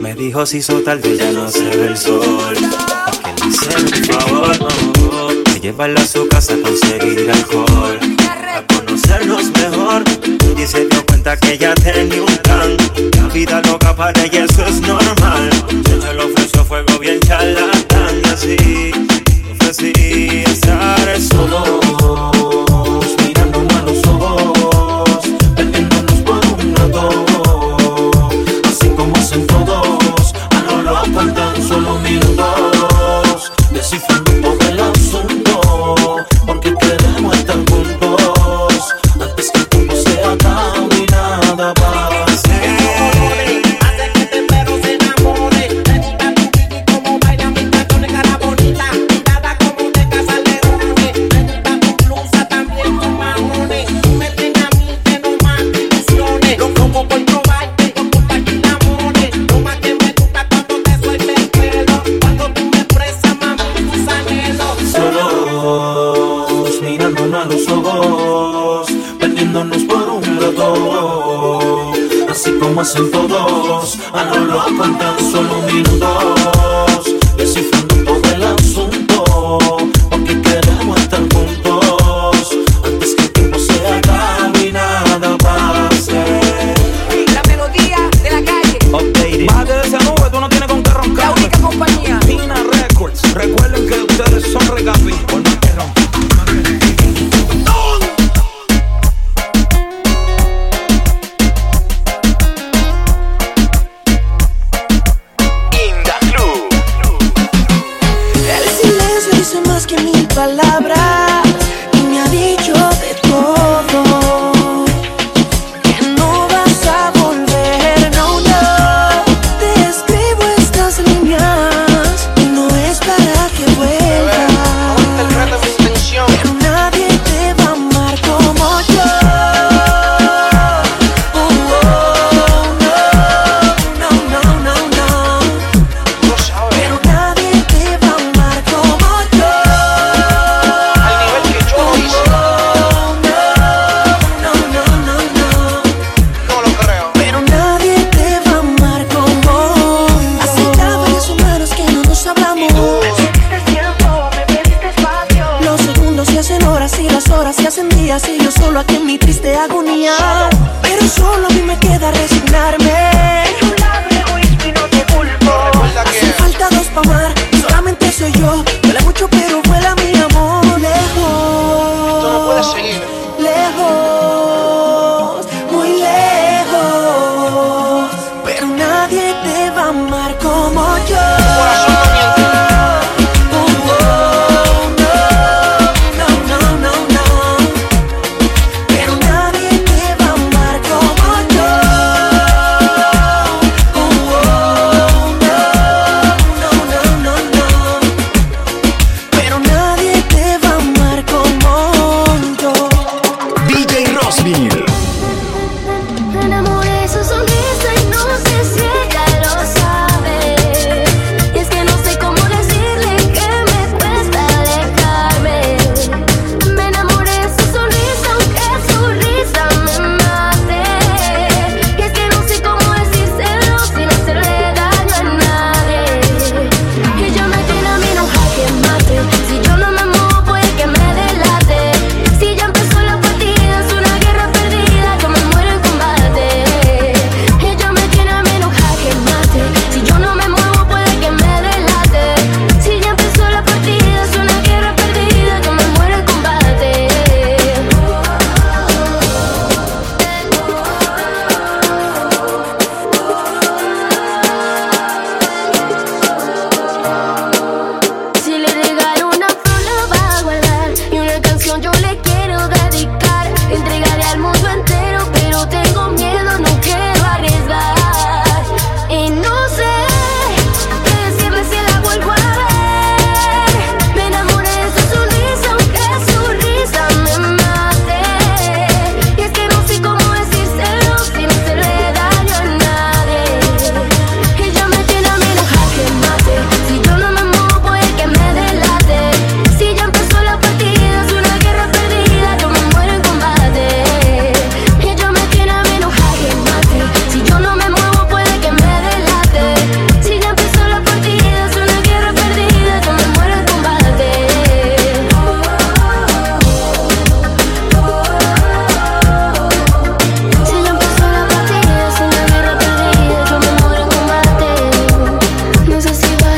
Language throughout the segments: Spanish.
Me dijo si hizo tarde ya no se ve el sol. Que hice un favor, no. Llevarla a su casa a conseguir alcohol. A conocernos mejor. Y se dio cuenta que ella tenía un plan. La vida loca para ella eso es normal. Se lo ofreció fuego bien charlatán así. Hacen todos, a lo loco en solo minutos, descifrando todo el asunto, y aquí en mi triste agonía. Pero solo a mí me queda resignarme. Recuerda Hace que falta dos pa' amar, solamente soy yo. Duele mucho, pero vuela mi amor lejos. tú no puedes seguir. Lejos,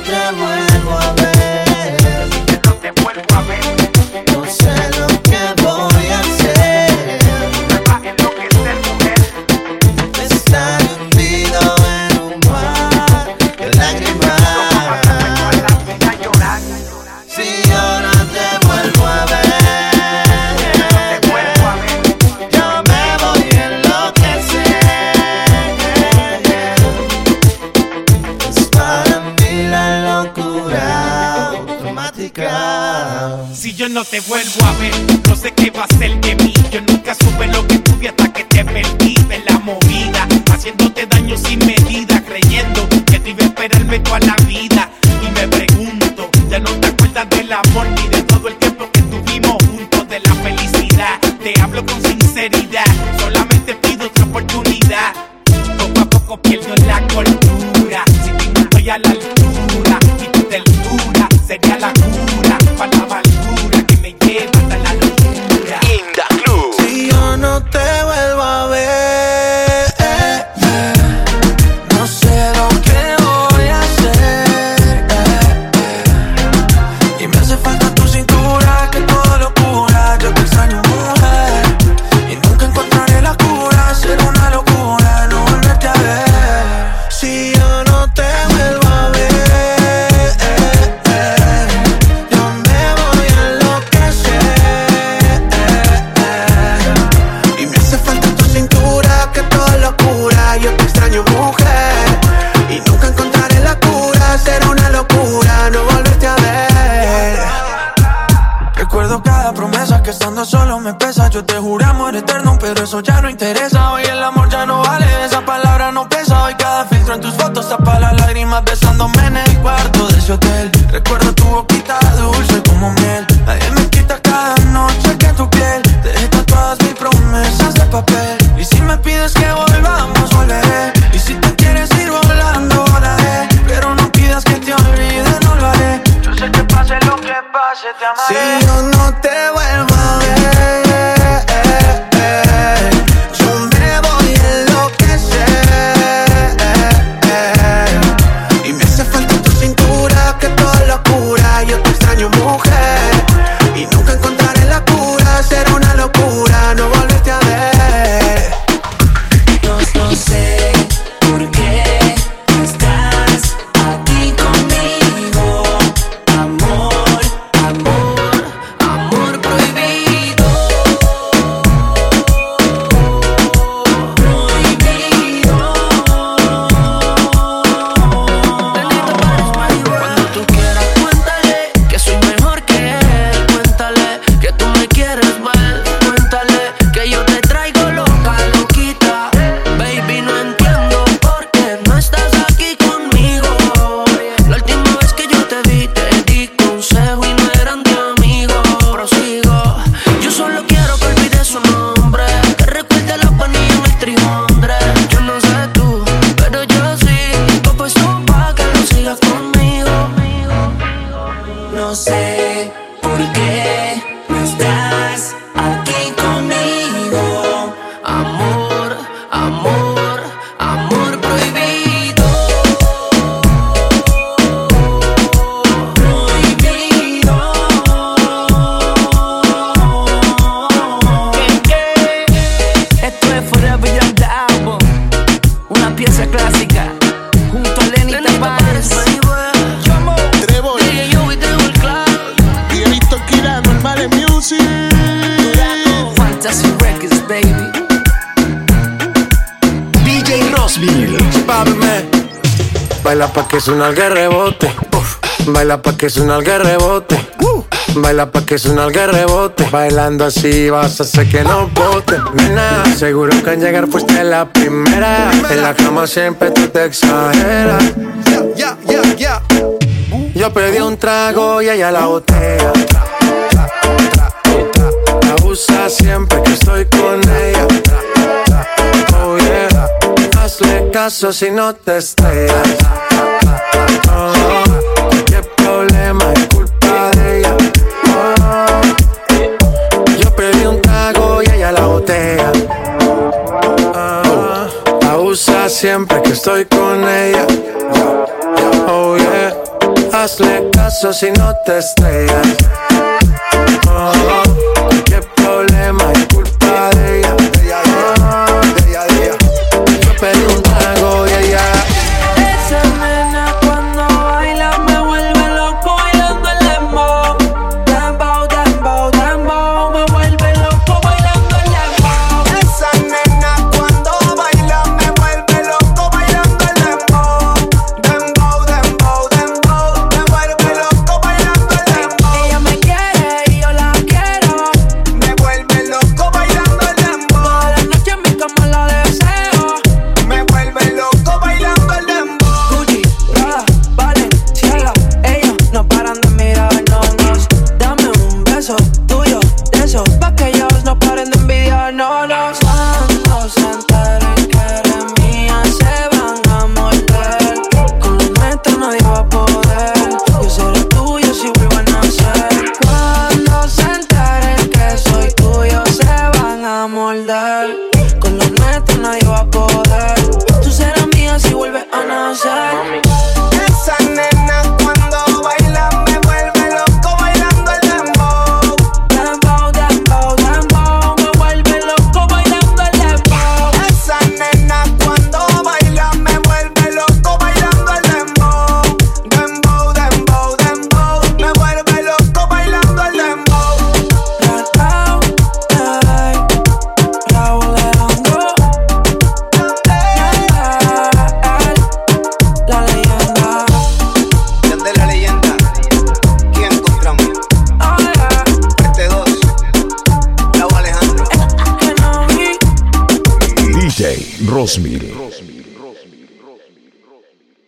otra vuelta. Si yo no te vuelvo a ver, no sé qué va a ser de mí. Yo nunca supe lo que Records, Baila pa' que suena el rebote. Baila pa' que suena el rebote. Baila pa' que suena el rebote. Bailando así vas a hacer que no bote. Nena, seguro que al llegar fuiste la primera. En la cama siempre tú te exageras. Yo pedí un trago y ella la botella. Usa siempre que estoy con ella. Oh yeah. Hazle caso si no te estrellas. Oh, qué problema es culpa de ella. Oh, yo pedí un trago y ella la botella. Ah, la usa siempre que estoy con ella. Oh yeah. Hazle caso si no te estrellas. Oh,